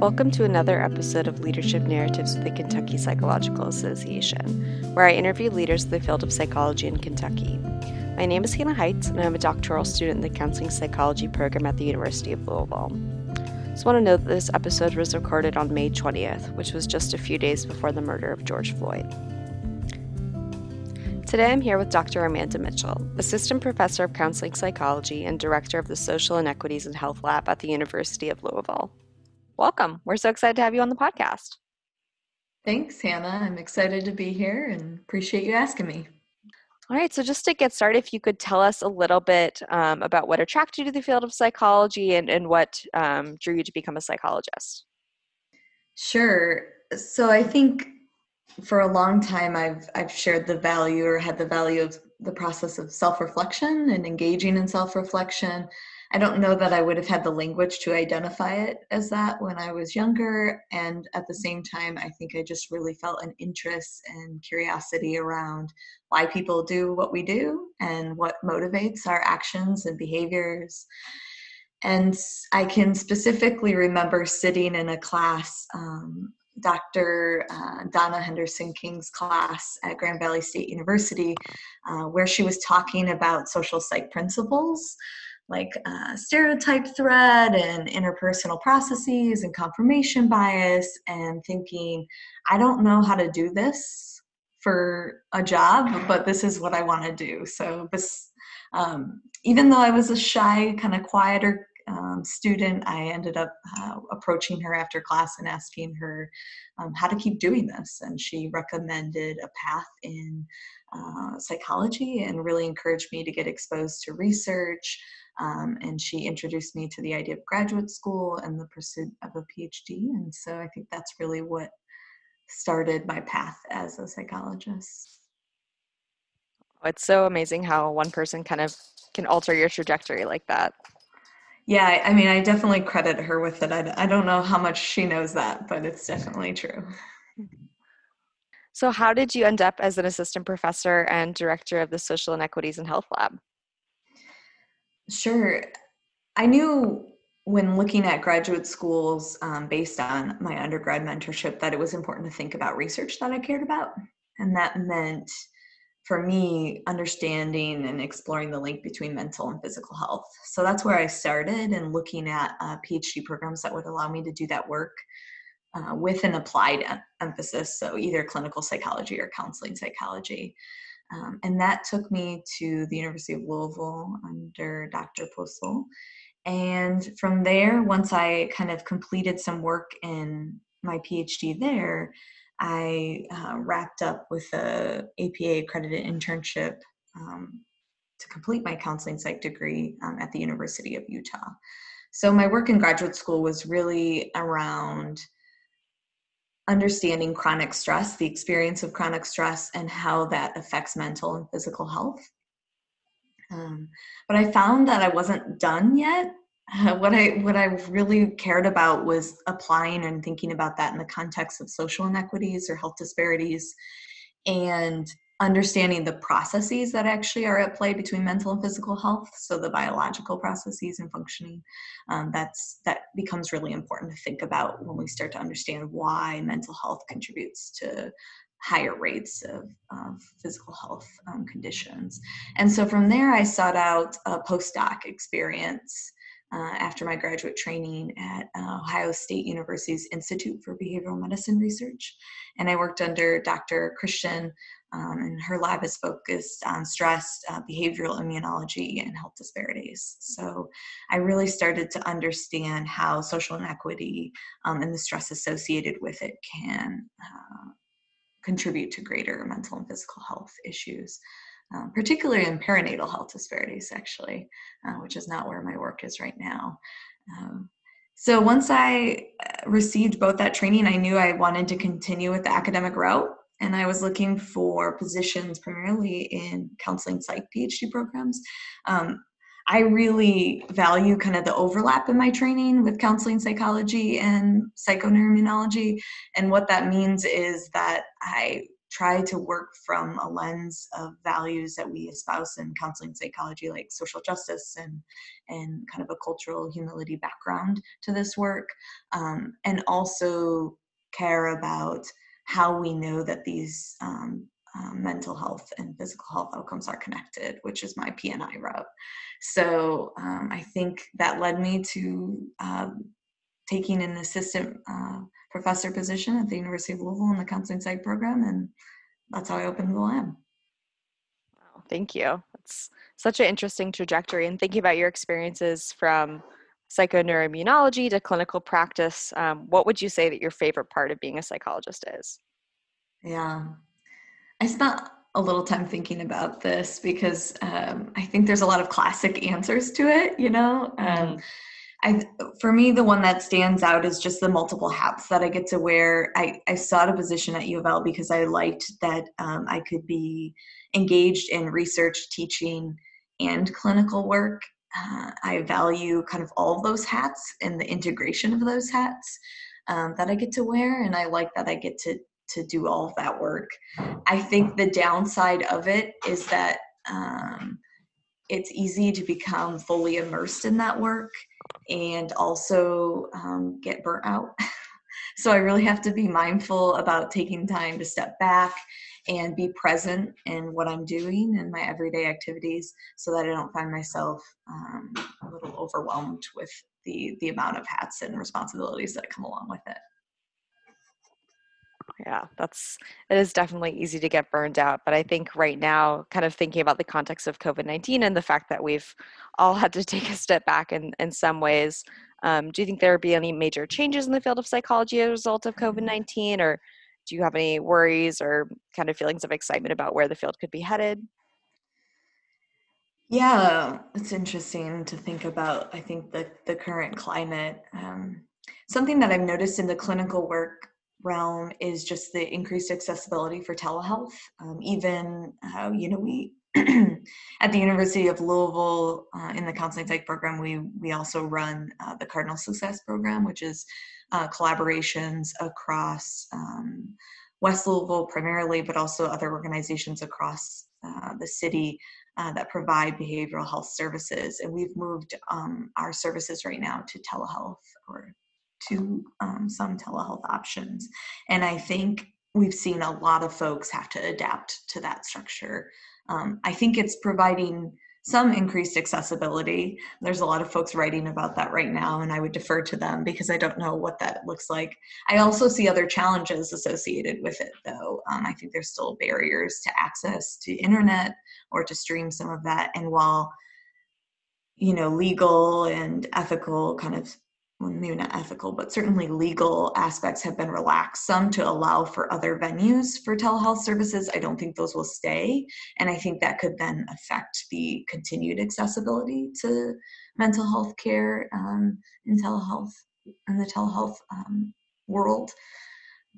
Welcome to another episode of Leadership Narratives with the Kentucky Psychological Association, where I interview leaders in the field of psychology in Kentucky. My name is Hannah Heights, and I'm a doctoral student in the Counseling Psychology program at the University of Louisville. I just want to note that this episode was recorded on May 20th, which was just a few days before the murder of George Floyd. Today I'm here with Dr. Amanda Mitchell, Assistant Professor of Counseling Psychology and Director of the Social Inequities and Health Lab at the University of Louisville. Welcome. We're so excited to have you on the podcast. Thanks, Hannah. I'm excited to be here and appreciate you asking me. All right, so just to get started, if you could tell us a little bit um, about what attracted you to the field of psychology and, and what um, drew you to become a psychologist. Sure. So I think for a long time I've I've shared the value or had the value of the process of self-reflection and engaging in self-reflection. I don't know that I would have had the language to identify it as that when I was younger. And at the same time, I think I just really felt an interest and curiosity around why people do what we do and what motivates our actions and behaviors. And I can specifically remember sitting in a class um, Dr. Uh, Donna Henderson King's class at Grand Valley State University, uh, where she was talking about social psych principles like uh, stereotype threat and interpersonal processes and confirmation bias, and thinking, I don't know how to do this for a job, but this is what I want to do. So, this, um, even though I was a shy, kind of quieter um, student, I ended up uh, approaching her after class and asking her um, how to keep doing this. And she recommended a path in uh, psychology and really encouraged me to get exposed to research. Um, and she introduced me to the idea of graduate school and the pursuit of a PhD. And so I think that's really what started my path as a psychologist. It's so amazing how one person kind of can alter your trajectory like that yeah i mean i definitely credit her with it I, I don't know how much she knows that but it's definitely true so how did you end up as an assistant professor and director of the social inequities and health lab sure. I knew when looking at graduate schools um, based on my undergrad mentorship that it was important to think about research that i cared about and that meant for me understanding and exploring the link between mental and physical health. So that's where i started and looking at uh, phd programs that would allow me to do that work uh, with an applied emphasis so either clinical psychology or counseling psychology um, and that took me to the university of louisville under dr Pössel and from there once i kind of completed some work in my phd there I uh, wrapped up with a APA accredited internship um, to complete my counseling psych degree um, at the University of Utah. So my work in graduate school was really around understanding chronic stress, the experience of chronic stress, and how that affects mental and physical health. Um, but I found that I wasn't done yet what I what I really cared about was applying and thinking about that in the context of social inequities or health disparities, and understanding the processes that actually are at play between mental and physical health. So the biological processes and functioning. Um, that's that becomes really important to think about when we start to understand why mental health contributes to higher rates of, of physical health um, conditions. And so from there, I sought out a postdoc experience uh, after my graduate training at uh, Ohio State University's Institute for Behavioral Medicine Research. And I worked under Dr. Christian, um, and her lab is focused on stress, uh, behavioral immunology, and health disparities. So I really started to understand how social inequity um, and the stress associated with it can uh, contribute to greater mental and physical health issues um, particularly in perinatal health disparities, actually, uh, which is not where my work is right now. Um, so once I uh, received both that training, I knew I wanted to continue with the academic route, and I was looking for positions primarily in counseling psych PhD programs. Um, I really value kind of the overlap in my training with counseling psychology and psychoneuroimmunology. And what that means is that I try to work from a lens of values that we espouse in counseling psychology, like social justice and and kind of a cultural humility background to this work, um, and also care about how we know that these um, um, mental health and physical health outcomes are connected, which is my PNI rub. So um, I think that led me to um, taking an assistant uh, professor position at the University of Louisville in the counseling psych program, and that's how I opened the lab. Wow, thank you. It's such an interesting trajectory, and thinking about your experiences from psychoneuroimmunology to clinical practice, um, what would you say that your favorite part of being a psychologist is? Yeah, I spent a little time thinking about this because um, I think there's a lot of classic answers to it. You know, um, mm-hmm. I for me the one that stands out is just the multiple hats that I get to wear. I I sought a position at U of L because I liked that um, I could be engaged in research, teaching, and clinical work. Uh, I value kind of all of those hats and the integration of those hats um, that I get to wear, and I like that I get to to do all of that work. I think the downside of it is that um, it's easy to become fully immersed in that work and also um, get burnt out. so I really have to be mindful about taking time to step back and be present in what I'm doing in my everyday activities so that I don't find myself um, a little overwhelmed with the, the amount of hats and responsibilities that come along with it. Yeah that's it is definitely easy to get burned out but i think right now kind of thinking about the context of covid-19 and the fact that we've all had to take a step back in, in some ways um, do you think there would be any major changes in the field of psychology as a result of covid-19 or do you have any worries or kind of feelings of excitement about where the field could be headed yeah it's interesting to think about i think the, the current climate um, something that i've noticed in the clinical work realm is just the increased accessibility for telehealth. Um, even, uh, you know, we at the University of Louisville uh, in the counseling psych program, we we also run uh, the Cardinal Success program, which is uh, collaborations across um, West Louisville primarily, but also other organizations across uh, the city uh, that provide behavioral health services. And we've moved um, our services right now to telehealth or to um, some telehealth options. And I think we've seen a lot of folks have to adapt to that structure. Um, I think it's providing some increased accessibility. There's a lot of folks writing about that right now, and I would defer to them because I don't know what that looks like. I also see other challenges associated with it, though. Um, I think there's still barriers to access to internet or to stream some of that. And while you know legal and ethical kind of maybe not ethical, but certainly legal aspects have been relaxed some to allow for other venues for telehealth services. I don't think those will stay. And I think that could then affect the continued accessibility to mental health care um, in telehealth, in the telehealth um, world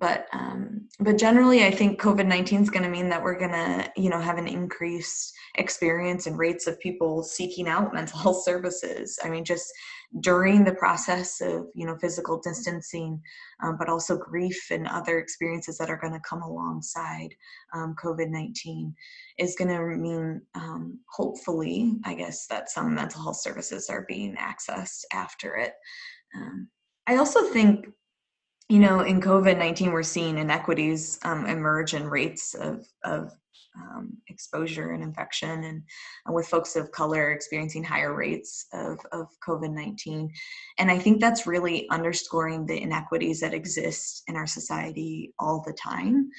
but um, but generally i think covid-19 is going to mean that we're going to you know have an increased experience and rates of people seeking out mental health services. I mean just during the process of you know physical distancing um, but also grief and other experiences that are going to come alongside um, covid-19 is going to mean um, hopefully i guess that some mental health services are being accessed after it. Um, i also think you know, in COVID 19, we're seeing inequities um, emerge in rates of, of um, exposure and infection, and uh, with folks of color experiencing higher rates of, of COVID 19. And I think that's really underscoring the inequities that exist in our society all the time.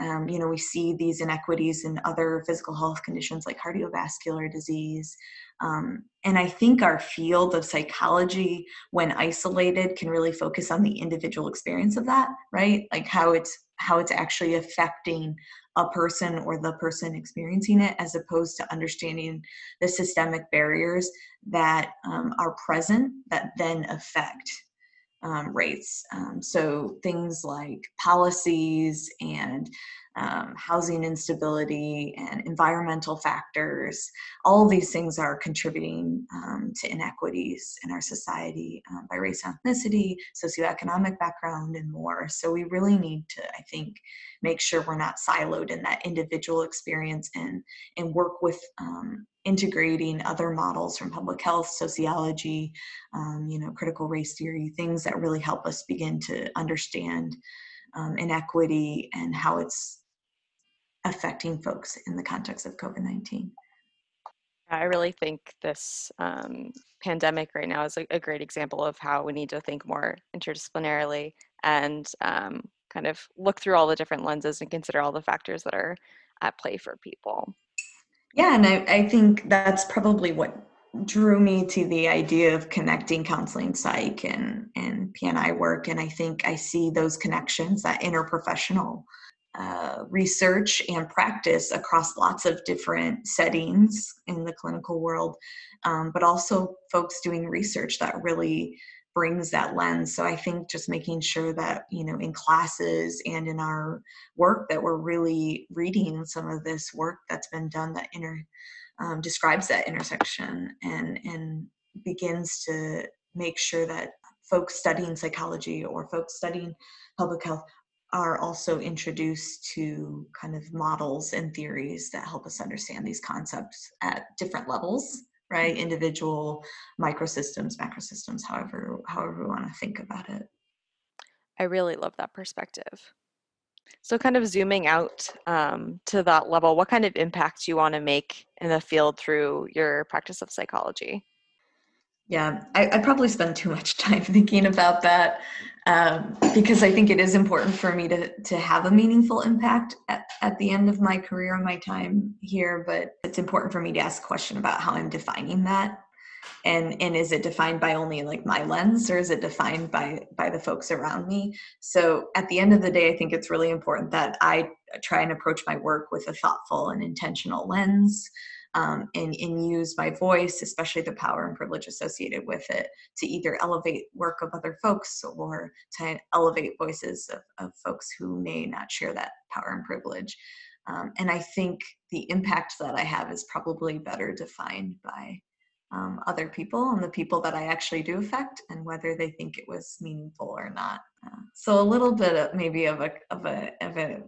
Um, you know, we see these inequities in other physical health conditions like cardiovascular disease. Um, and I think our field of psychology, when isolated, can really focus on the individual experience of that, right? Like how it's how it's actually affecting a person or the person experiencing it, as opposed to understanding the systemic barriers that um, are present that then affect um, rates. Um, so things like policies and um, housing instability and environmental factors. All of these things are contributing um, to inequities in our society um, by race ethnicity, socioeconomic background, and more. So we really need to, I think, make sure we're not siloed in that individual experience and, and work with um, integrating other models from public health, sociology, um, you know, critical race theory, things that really help us begin to understand um, inequity and how it's affecting folks in the context of COVID 19. I really think this um, pandemic right now is a, a, great example of how we need to think more interdisciplinarily and um, kind of look through all the different lenses and consider all the factors that are at play for people. Yeah, and I, I think that's probably what drew me to the idea of connecting counseling psych and, and PNI work. And I think I see those connections, that interprofessional uh, research and practice across lots of different settings in the clinical world, um, but also folks doing research that really brings that lens. So i think just making sure that you know in classes and in our work that we're really reading some of this work that's been done that inter um, describes that intersection and and begins to make sure that folks studying psychology or folks studying public health are also introduced to kind of models and theories that help us understand these concepts at different levels right? Individual microsystems macrosystems however however we want to think about it. I really love that perspective. So kind of zooming out um, to that level what kind of impact do you want to make in the field through your practice of psychology yeah I, I probably spend too much time thinking about that um, because I think it is important for me to to have a meaningful impact at, at the end of my career and my time here. But it's important for me to ask a question about how I'm defining that, and and is it defined by only like my lens, or is it defined by by the folks around me? So at the end of the day, I think it's really important that I try and approach my work with a thoughtful and intentional lens um, and, and use my voice, especially the power and privilege associated with it, to either elevate work of other folks or to elevate voices of, of folks who may not share that power and privilege. Um, and I think the impact that I have is probably better defined by um, other people and the people that I actually do affect and whether they think it was meaningful or not. Uh, so a little bit of maybe of a of a of a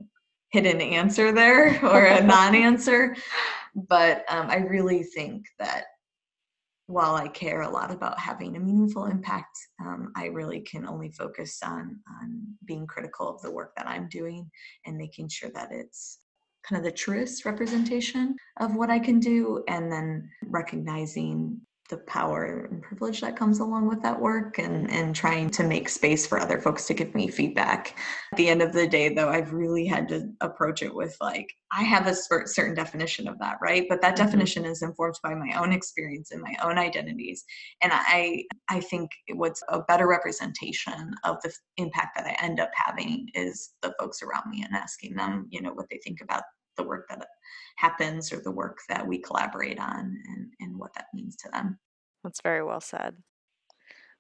hidden answer there or a non-answer. But um, i really think that while i care a lot about having a meaningful impact um, i really can only focus on on being critical of the work that i'm doing and making sure that it's kind of the truest representation of what i can do and then recognizing the power and privilege that comes along with that work and and trying to make space for other folks to give me feedback. At the end of the day though i've really had to approach it with like i have a certain definition of that right? But that mm-hmm. definition is informed by my own experience and my own identities. And i i think what's a better representation of the impact that i end up having is the folks around me and asking them you know what they think about the work that happens or the work that we collaborate on and, and what that means to them. That's very well said.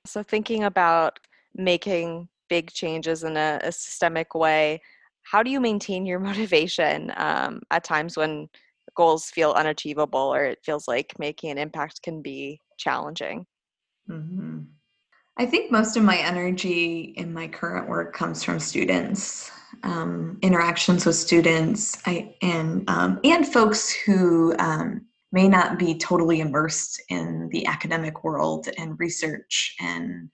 So, thinking about making big changes in a, a systemic way, how do you maintain your motivation um, at times when goals feel unachievable or it feels like making an impact can be challenging? Mm-hmm. I think most of my energy in my current work comes from students um, interactions with students I, and um, and folks who um, may not be totally immersed in the academic world and research and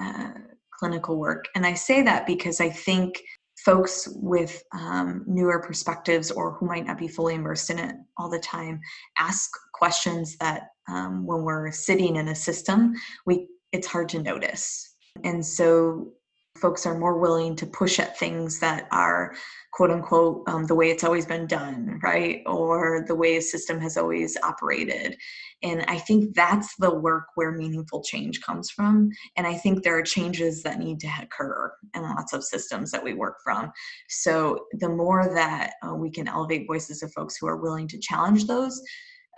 uh, clinical work. And I say that because I think folks with um, newer perspectives or who might not be fully immersed in it all the time ask questions that um, when we're sitting in a system we it's hard to notice and so folks are more willing to push at things that are quote unquote um, the way it's always been done right? Or the way a system has always operated. And i think that's the work where meaningful change comes from. And i think there are changes that need to occur in lots of systems that we work from. So the more that uh, we can elevate voices of folks who are willing to challenge those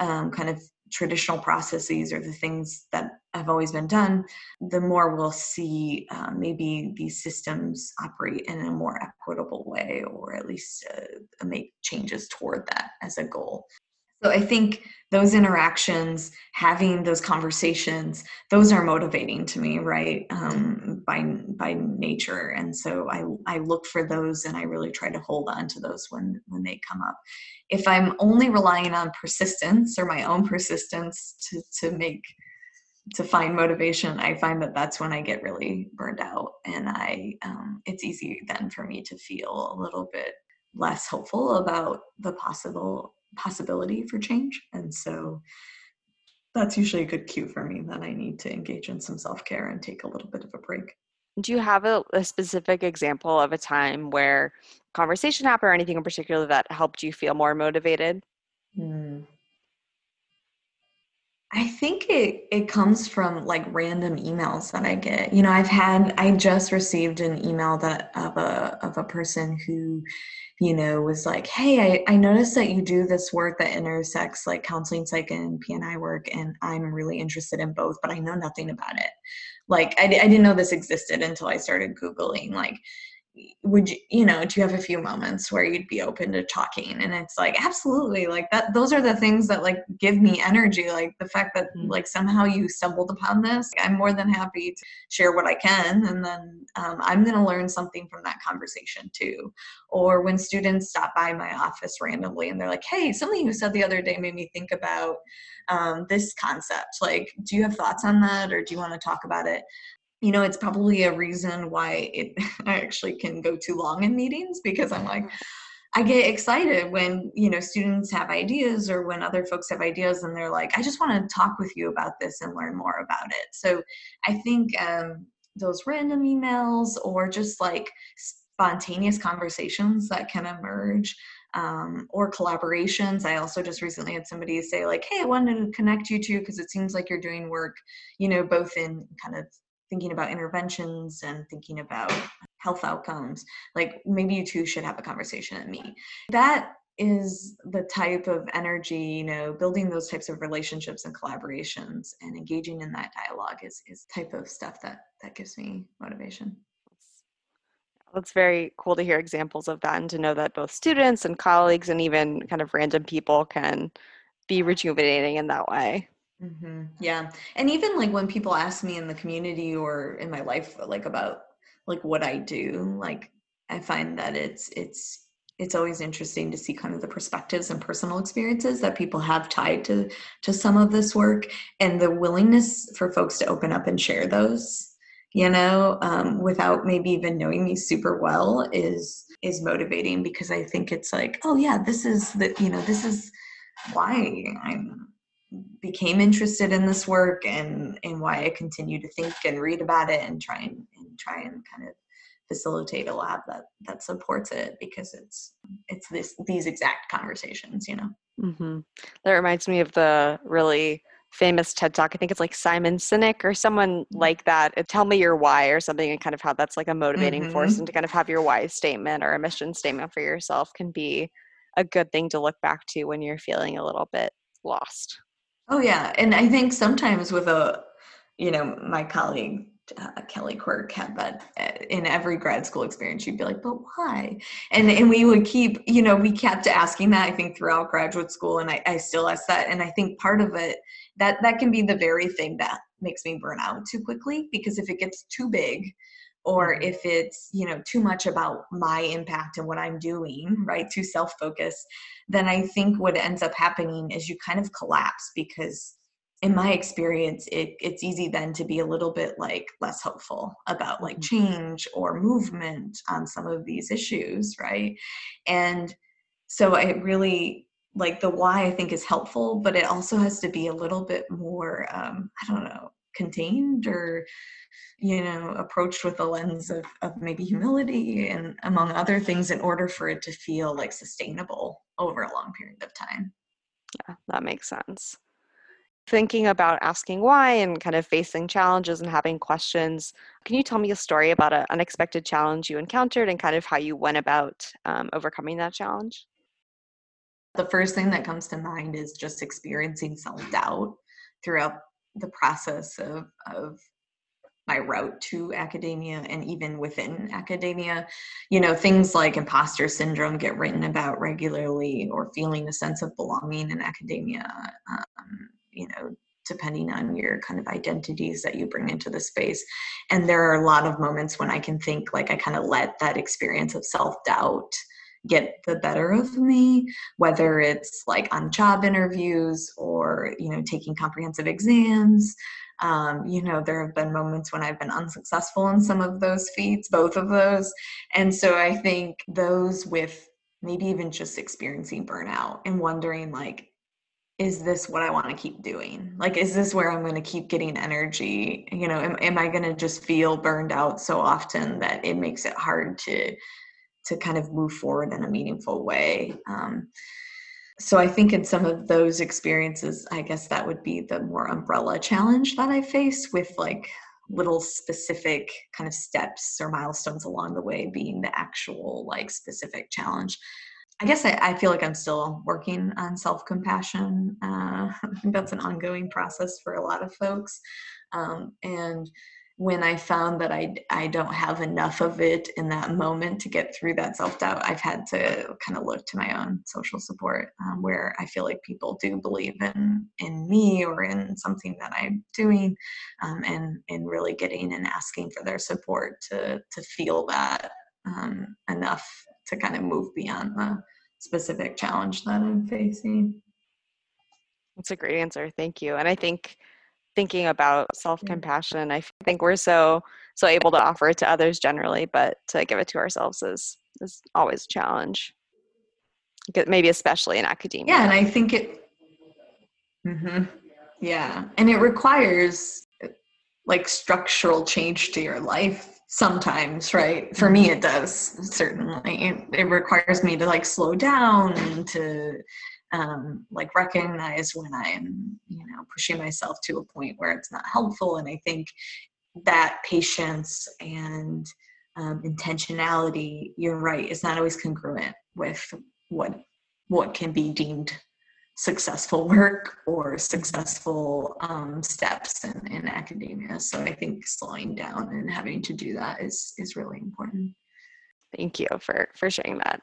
um, kind of traditional processes or the things that have always been done, the more we'll see uh, maybe these systems operate in a more equitable way or at least uh, make changes toward that as a goal. So I think those interactions, having those conversations, those are motivating to me, right? Um, by by nature, and so I I look for those, and I really try to hold on to those when when they come up. If I'm only relying on persistence or my own persistence to to make to find motivation, I find that that's when I get really burned out, and I um, it's easy then for me to feel a little bit less hopeful about the possible possibility for change. And so that's usually a good cue for me that I need to engage in some self care and take a little bit of a break. Do you have a, a, specific example of a time where conversation happened or anything in particular that helped you feel more motivated? Hmm. I think it it comes from like random emails that I get. You know, I've had I just received an email that of a of a person who you know, was like, hey, I, I noticed that you do this work that intersects like counseling, psych, and PNI work, and I'm really interested in both, but I know nothing about it. Like, I, I didn't know this existed until I started Googling, like, would you you know do you have a few moments where you'd be open to talking? And it's like absolutely like that those are the things that like give me energy like the fact that mm-hmm. like somehow you stumbled upon this i'm more than happy to share what i can and then um, i'm going to learn something from that conversation too. Or when students stop by my office randomly and they're like hey something you said the other day made me think about um, this concept like do you have thoughts on that or do you want to talk about it you know, it's probably a reason why it I actually can go too long in meetings because I'm like, I get excited when, you know, students have ideas or when other folks have ideas and they're like, I just want to talk with you about this and learn more about it. So I think um, those random emails or just like spontaneous conversations that can emerge um, or collaborations. I also just recently had somebody say like, "Hey, I wanted to connect you to because it seems like you're doing work, you know, both in kind of thinking about interventions and thinking about health outcomes like maybe you two should have a conversation at me. That is the type of energy you know building those types of relationships and collaborations and engaging in that dialogue is is type of stuff that that gives me motivation. That's very cool to hear examples of that and to know that both students and colleagues and even kind of random people can be rejuvenating in that way Mm-hmm. Yeah. And even like when people ask me in the community or in my life, like about like what I do, like I find that it's, it's, it's always interesting to see kind of the perspectives and personal experiences that people have tied to to some of this work and the willingness for folks to open up and share those you know um, without maybe even knowing me super well is is motivating because i think it's like oh yeah this is the you know this is why i'm became interested in this work and and why I continue to think and read about it and try and, and try and kind of facilitate a lab that that supports it because it's it's this these exact conversations you know mm-hmm. that reminds me of the really famous ted talk i think it's like simon sinek or someone like that tell me your why or something and kind of how that's like a motivating mm-hmm. force and to kind of have your why statement or a mission statement for yourself can be a good thing to look back to when you're feeling a little bit lost Oh yeah, and I think sometimes with a, you know, my colleague uh, Kelly Quirk had that uh, in every grad school experience. You'd be like, but why? And and we would keep, you know, we kept asking that. I think throughout graduate school, and I, I still ask that. And I think part of it that that can be the very thing that makes me burn out too quickly because if it gets too big, or mm-hmm. if it's you know too much about my impact and what i'm doing right too self-focused then i think what ends up happening is you kind of collapse because in my experience it, it's easy then to be a little bit like less hopeful about like mm-hmm. change or movement on some of these issues right and so i really like the why i think is helpful but it also has to be a little bit more um, i don't know contained or you know approached with a lens of, of maybe humility and among other things in order for it to feel like sustainable over a long period of time. Yeah that makes sense. Thinking about asking why and kind of facing challenges and having questions can you tell me a story about an unexpected challenge you encountered and kind of how you went about um, overcoming that challenge? The first thing that comes to mind is just experiencing self doubt throughout the process of, of my route to academia and even within academia. You know, things like imposter syndrome get written about regularly, or feeling a sense of belonging in academia. Um, you know, depending on your kind of identities that you bring into the space. And there are a lot of moments when I can think like I kind of let that experience of self doubt get the better of me whether it's like on job interviews or you know taking comprehensive exams um, you know there have been moments when i've been unsuccessful in some of those feats both of those and so i think those with maybe even just experiencing burnout and wondering like is this what I want to keep doing? Like, is this where I'm going to keep getting energy? You know, am, am I going to just feel burned out so often that it makes it hard to to kind of move forward in a meaningful way? Um, so I think in some of those experiences, I guess that would be the more umbrella challenge that I face with like little specific kind of steps or milestones along the way being the actual like specific challenge. I guess I, I, feel like I'm still working on self compassion. Uh, I think that's an ongoing process for a lot of folks. Um, and when I found that I, I don't have enough of it in that moment to get through that self doubt, I've had to kind of look to my own social support um, where I feel like people do believe in, in me or in something that I'm doing um, and, and really getting and asking for their support to, to feel that um, enough to kind of move beyond the specific challenge that I'm facing. That's a great answer. Thank you. And I think thinking about mm. self-compassion, I think we're so so able to offer it to others generally, but to give it to ourselves is is always a challenge. Maybe especially in academia. Yeah, and I think it. Mm-hmm. Yeah, and it requires uh, like structural change to your life sometimes right for me mm-hmm. it does certainly it requires me to like slow down and to um, like recognize when i'm you know pushing myself to a point where it's not helpful and i think that patience and um, intentionality you're right is not always congruent with what what can be deemed successful work or successful um, steps in, in academia. So I think slowing down and having to do that is is really important. Thank you for for sharing that.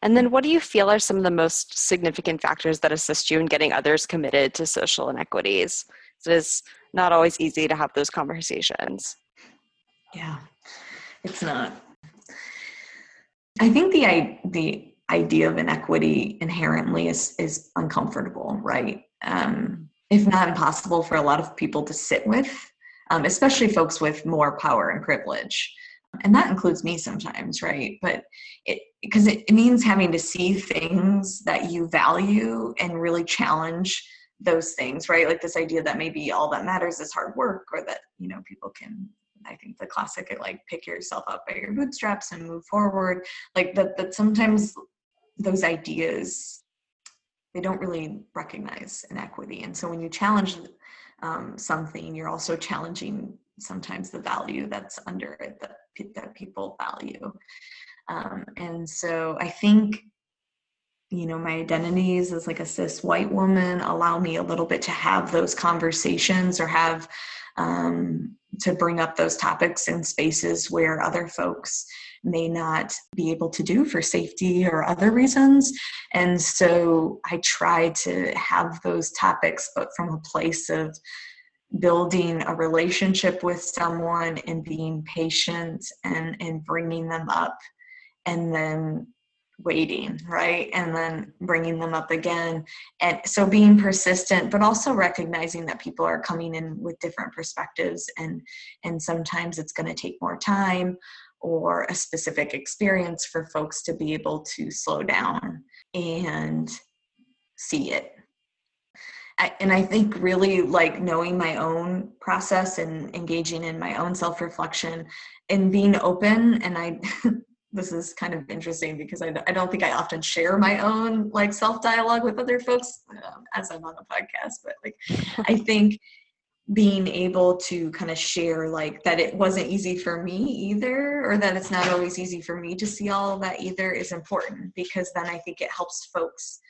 And then what do you feel are some of the most significant factors that assist you in getting others committed to social inequities? It is not always easy to have those conversations. Yeah, it's not. I think the the idea of inequity inherently is is uncomfortable, right? Um, if not impossible for a lot of people to sit with, um, especially folks with more power and privilege. And that includes me sometimes, right? But it because it, it means having to see things that you value and really challenge those things, right? Like this idea that maybe all that matters is hard work, or that you know people can I think the classic like pick yourself up by your bootstraps and move forward. Like that that sometimes those ideas they don't really recognize inequity and so when you challenge um, something you're also challenging sometimes the value that's under it that, that people value. Um, and so i think you know my identities as like a cis white woman. Allow me a little bit to have those conversations or have um, to bring up those topics in spaces where other folks may not be able to do for safety or other reasons. And so I try to have those topics, but from a place of building a relationship with someone and being patient and, and bringing them up and then waiting right and then bringing them up again and so being persistent but also recognizing that people are coming in with different perspectives and and sometimes it's going to take more time or a specific experience for folks to be able to slow down and see it. I, and I think really like knowing my own process and engaging in my own self reflection and being open. And I, this is kind of interesting because I, I don't think I often share my own like self dialogue with other folks um, as I'm on the podcast, but like I think being able to kind of share like that it wasn't easy for me either or that it's not always easy for me to see all of that either is important because then i think it helps folks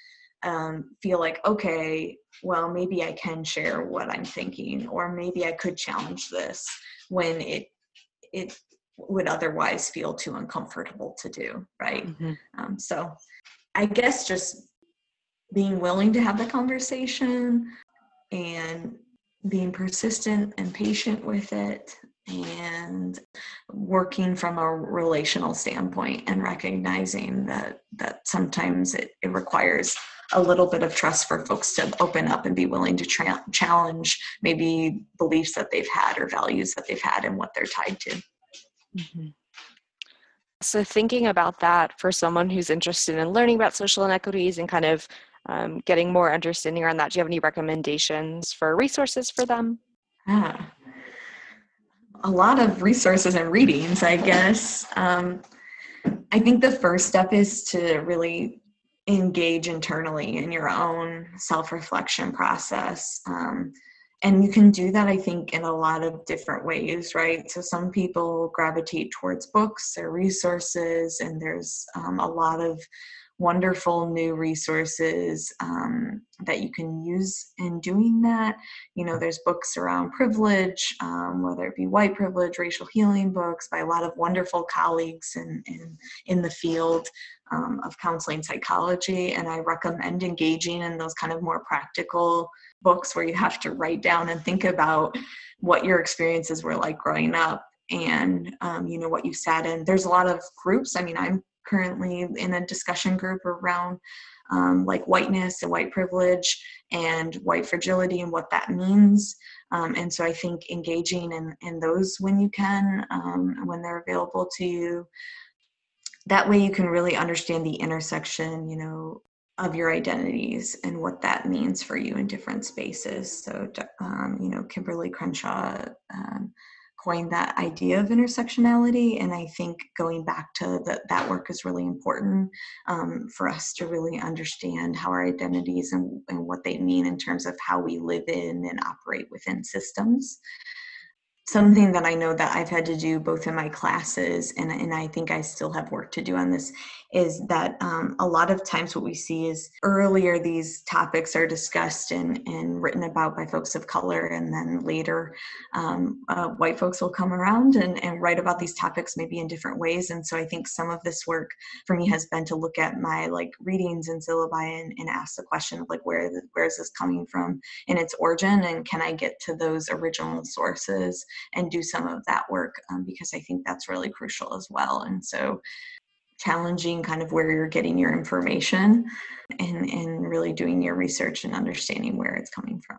um, feel like, okay, well, maybe I can share what I'm thinking, or maybe I could challenge this when it it would otherwise feel too uncomfortable to do, right? Mm-hmm. Um, so, I guess just being willing to have the conversation and being persistent and patient with it and working from a relational standpoint and recognizing that that sometimes it, it requires a little bit of trust for folks to open up and be willing to tra- challenge maybe beliefs that they've had or values that they've had and what they're tied to mm-hmm. so thinking about that for someone who's interested in learning about social inequities and kind of um, getting more understanding around that do you have any recommendations for resources for them ah a lot of resources and readings, I guess. Um, I think the first step is to really engage internally in your own self reflection process. Um, and you can do that, I think, in a lot of different ways, right? So, some people gravitate towards books or resources, and there's um, a lot of wonderful new resources um, that you can use in doing that. You know, there's books around privilege, um, whether it be white privilege, racial healing books by a lot of wonderful colleagues in, in, in the field um, of counseling psychology. And I recommend engaging in those kind of more practical books where you have to write down and think about what your experiences were like growing up and um, you know what you sat in there's a lot of groups i mean i'm currently in a discussion group around um, like whiteness and white privilege and white fragility and what that means. Um, and so I think engaging in, in those when you can, um, when they're available to you, that way you can really understand the intersection, you know, of your identities and what that means for you in different spaces. So, um, you know, Kimberlé Crenshaw um, coined that idea of intersectionality and i think going back to the, that work is really important um, for us to really understand how our identities and, and what they mean in terms of how we live in and operate within systems something that I know that I've had to do both in my classes and, and I think I still have work to do on this is that um, a lot of times what we see is earlier these topics are discussed and, and written about by folks of color and then later um, uh, white folks will come around and, and write about these topics maybe in different ways. And so i think some of this work for me has been to look at my like readings and syllabi and, and ask the question of like where the, where is this coming from in its origin and can i get to those original sources and do some of that work um, because i think that's really crucial as well and so challenging kind of where you're getting your information and, and really doing your research and understanding where it's coming from.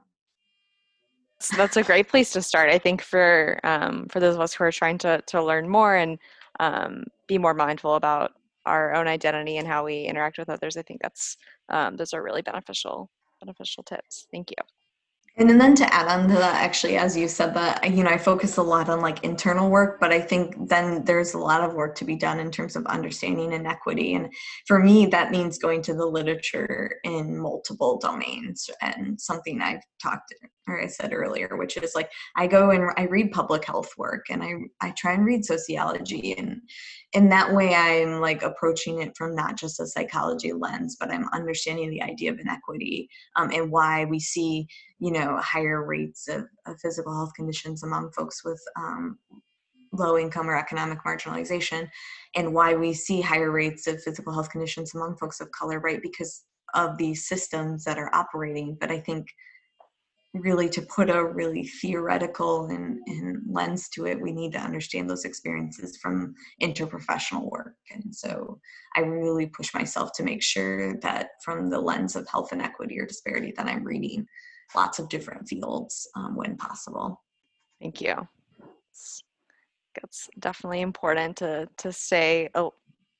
So that's a great place to start. I think for um, for those of us who are trying to to learn more and um, be more mindful about our own identity and how we interact with others, I think that's um, those are really beneficial beneficial tips. Thank you. And then to add on to that, actually, as you said that, you know, I focus a lot on like internal work, but I think then there's a lot of work to be done in terms of understanding inequity. And for me, that means going to the literature in multiple domains and something I've talked or I said earlier, which is like I go and I read public health work and I, I try and read sociology and in that way i'm like approaching it from not just a psychology lens but i'm understanding the idea of inequity um, and why we see you know higher rates of, of physical health conditions among folks with um, low income or economic marginalization and why we see higher rates of physical health conditions among folks of color right because of these systems that are operating. But i think really to put a really theoretical and, and, lens to it we need to understand those experiences from interprofessional work. And so i really push myself to make sure that from the lens of health inequity or disparity that i'm reading lots of different fields um, when possible. Thank you. It's, it's definitely important to to stay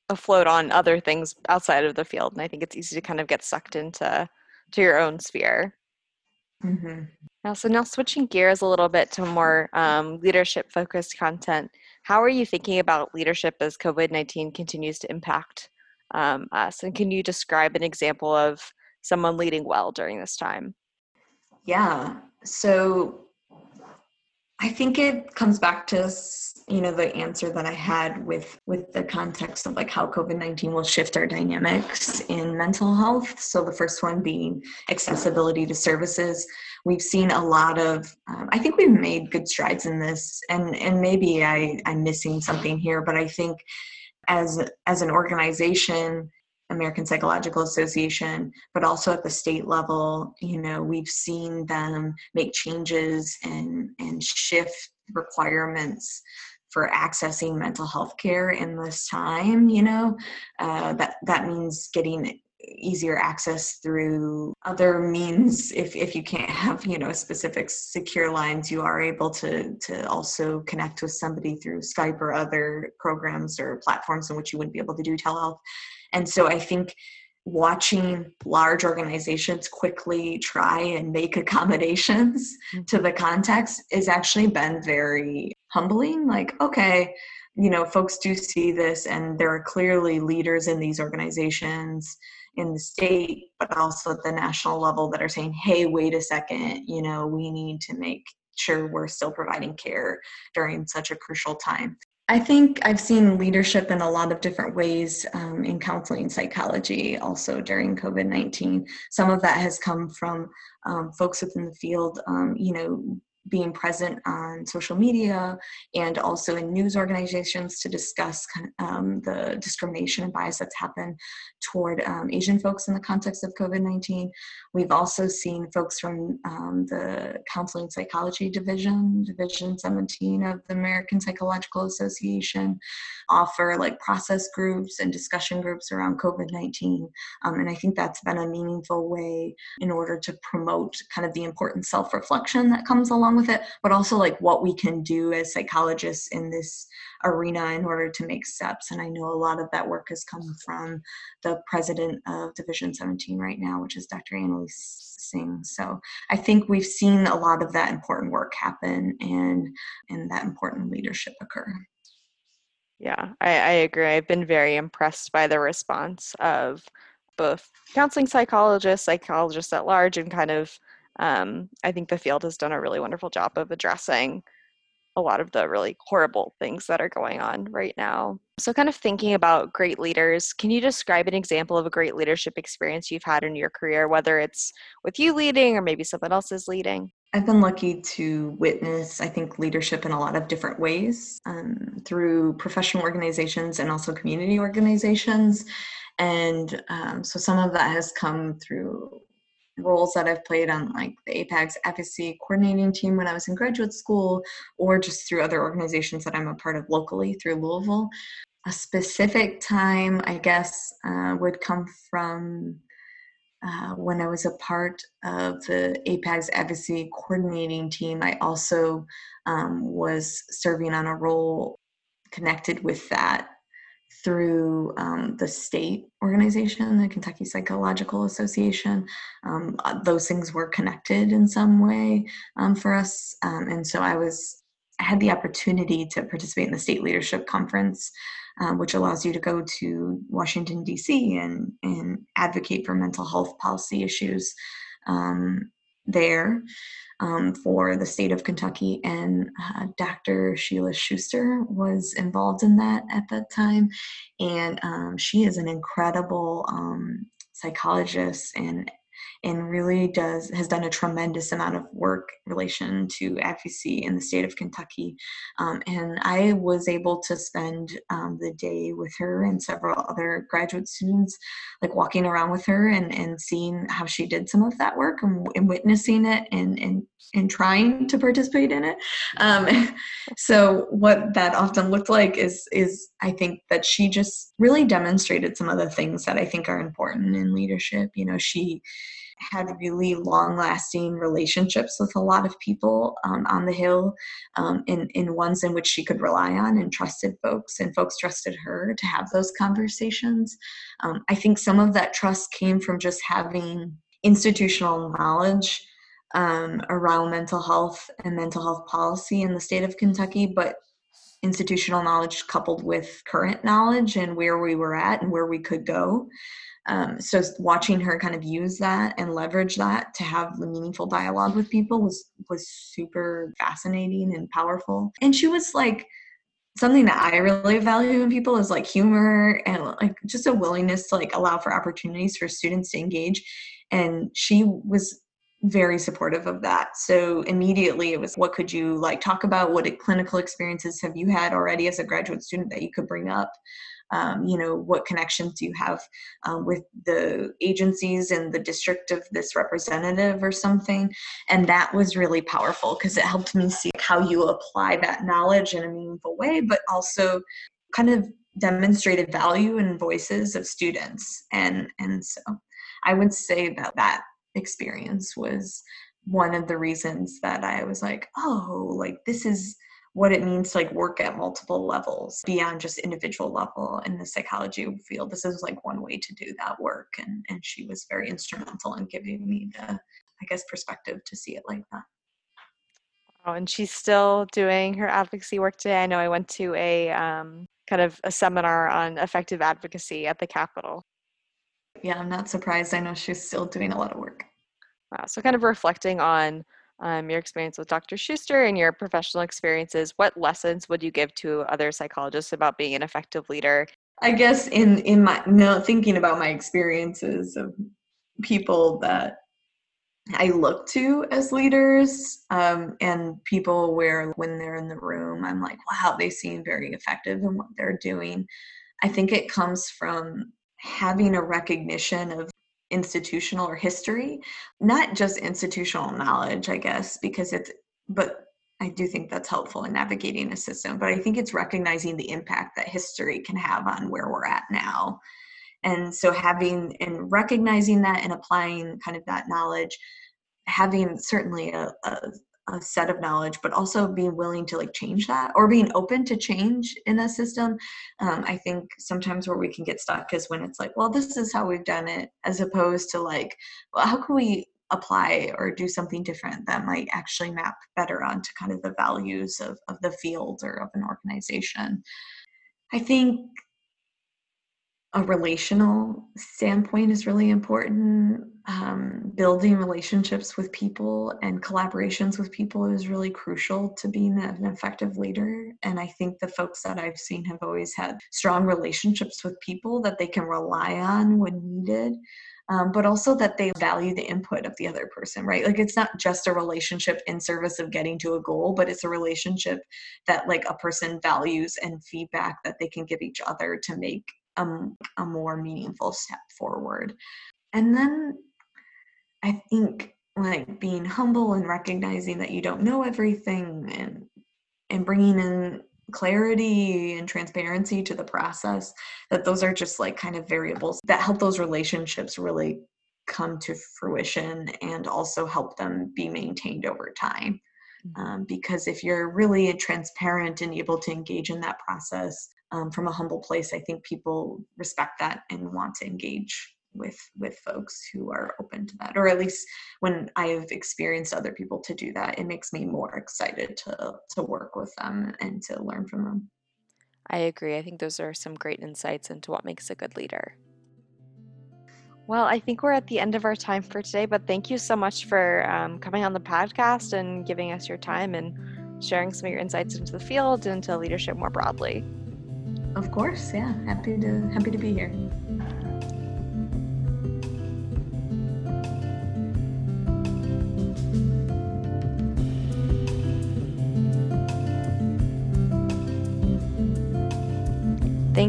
afloat on other things outside of the field and i think it's easy to kind of get sucked into to your own sphere Mm-hmm. Now, so now switching gears a little bit to more um, leadership focused content, how are you thinking about leadership as COVID 19 continues to impact um, us? And can you describe an example of someone leading well during this time? Yeah. So I think it comes back to you know the answer that I had with with the context of like how COVID nineteen will shift our dynamics in mental health. So the first one being accessibility to services. We've seen a lot of. Um, I think we've made good strides in this, and and maybe I I'm missing something here, but I think as as an organization American Psychological Association, but also at the state level, you know, we've seen them make changes and and shift requirements for accessing mental health care in this time. You know, uh, that that means getting easier access through other means if, if you can't have you know specific secure lines you are able to to also connect with somebody through skype or other programs or platforms in which you wouldn't be able to do telehealth and so I think watching large organizations quickly try and make accommodations mm-hmm. to the context has actually been very humbling. Like, okay, you know, folks do see this, and there are clearly leaders in these organizations in the state, but also at the national level that are saying, hey, wait a second, you know, we need to make sure we're still providing care during such a crucial time. I think I've seen leadership in a lot of different ways um, in counseling psychology also during COVID 19. Some of that has come from um, folks within the field, um, you know, being present on social media and also in news organizations to discuss um, the discrimination and bias that's happened toward um, Asian folks in the context of COVID 19. We've also seen folks from um, the Counseling Psychology Division, Division 17 of the American Psychological Association, offer like process groups and discussion groups around COVID 19. Um, and I think that's been a meaningful way in order to promote kind of the important self reflection that comes along with it, but also like what we can do as psychologists in this arena in order to make steps. And I know a lot of that work has come from the president of Division 17 right now, which is Dr. Anneliese Singh. So I think we've seen a lot of that important work happen and and that important leadership occur. Yeah, I, I agree. I've been very impressed by the response of both counseling psychologists, psychologists at large, and kind of um, I think the field has done a really wonderful job of addressing a lot of the really horrible things that are going on right now. So, kind of thinking about great leaders, can you describe an example of a great leadership experience you've had in your career, whether it's with you leading or maybe someone else is leading? I've been lucky to witness, I think, leadership in a lot of different ways um, through professional organizations and also community organizations. And um, so some of that has come through roles that I've played on like the APAGS advocacy coordinating team when I was in graduate school, or just through other organizations that I'm a part of locally through Louisville. A specific time, I guess, uh, would come from uh, when I was a part of the APAGS advocacy coordinating team. I also um, was serving on a role connected with that through um, the state organization, the Kentucky Psychological Association. Um, uh, those things were connected in some way um, for us. Um, and so I was, I had the opportunity to participate in the state leadership conference, um, which allows you to go to Washington, D.C. and, and advocate for mental health policy issues um, there um, for the state of Kentucky, and uh, Dr. Sheila Schuster was involved in that at that time, and um, she is an incredible um, psychologist and and really does has done a tremendous amount of work in relation to advocacy in the state of Kentucky. Um, and I was able to spend um, the day with her and several other graduate students, like walking around with her and, and seeing how she did some of that work and, and witnessing it and, and and trying to participate in it. Um, so what that often looked like is is I think that she just really demonstrated some of the things that I think are important in leadership. You know, she had really long lasting relationships with a lot of people um, on the Hill um, in, in ones in which she could rely on and trusted folks, and folks trusted her to have those conversations. Um, I think some of that trust came from just having institutional knowledge um, around mental health and mental health policy in the state of Kentucky, but institutional knowledge coupled with current knowledge and where we were at and where we could go. Um, so watching her kind of use that and leverage that to have the meaningful dialogue with people was was super fascinating and powerful. And she was like something that I really value in people is like humor and like just a willingness to like allow for opportunities for students to engage. And she was very supportive of that. So immediately it was what could you like talk about? What clinical experiences have you had already as a graduate student that you could bring up? Um, you know, what connections do you have um, with the agencies and the district of this representative or something? And that was really powerful because it helped me see how you apply that knowledge in a meaningful way, but also kind of demonstrated value and voices of students. And and so I would say that that experience was one of the reasons that I was like, oh, like this is what it means to like work at multiple levels beyond just individual level in the psychology field. This is like one way to do that work. And and she was very instrumental in giving me the, I guess, perspective to see it like that. Oh, and she's still doing her advocacy work today. I know I went to a um, kind of a seminar on effective advocacy at the Capitol yeah, I'm not surprised. I know she's still doing a lot of work. Wow. So, kind of reflecting on um, your experience with Dr. Schuster and your professional experiences, what lessons would you give to other psychologists about being an effective leader? I guess in in my no thinking about my experiences of people that I look to as leaders um, and people where when they're in the room, I'm like, wow, they seem very effective in what they're doing. I think it comes from having a recognition of institutional or history, not just institutional knowledge, I guess, because it's, but I do think that's helpful in navigating a system. But I think it's recognizing the impact that history can have on where we're at now. And so having and recognizing that and applying kind of that knowledge, having certainly a, a, a set of knowledge but also being willing to like change that or being open to change in a system um, i think sometimes where we can get stuck is when it's like well this is how we've done it as opposed to like well how can we apply or do something different that might actually map better onto kind of the values of, of the field or of an organization i think a relational standpoint is really important. Um, building relationships with people and collaborations with people is really crucial to being an effective leader. And I think the folks that I've seen have always had strong relationships with people that they can rely on when needed. Um, but also that they value the input of the other person, right? Like it's not just a relationship in service of getting to a goal, but it's a relationship that like a person values and feedback that they can give each other to make a, a more meaningful step forward. And then I think like being humble and recognizing that you don't know everything and and bringing in clarity and transparency to the process that those are just like kind of variables that help those relationships really come to fruition and also help them be maintained over time mm-hmm. um, because if you're really transparent and able to engage in that process um, from a humble place i think people respect that and want to engage with with folks who are open to that or at least when i have experienced other people to do that it makes me more excited to to work with them and to learn from them i agree i think those are some great insights into what makes a good leader well, I think we're at the end of our time for today, but thank you so much for um, coming on the podcast and giving us your time and sharing some of your insights into the field and into leadership more broadly. Of course, yeah. Happy to happy to be here.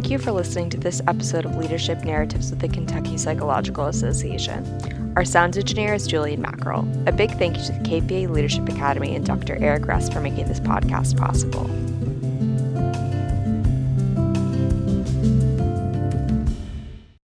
Thank you for listening to this episode of Leadership Narratives with the Kentucky Psychological Association. Our sound engineer is Julian Mackerel. A big thank you to the KPA Leadership Academy and Dr. Eric Rest for making this podcast possible.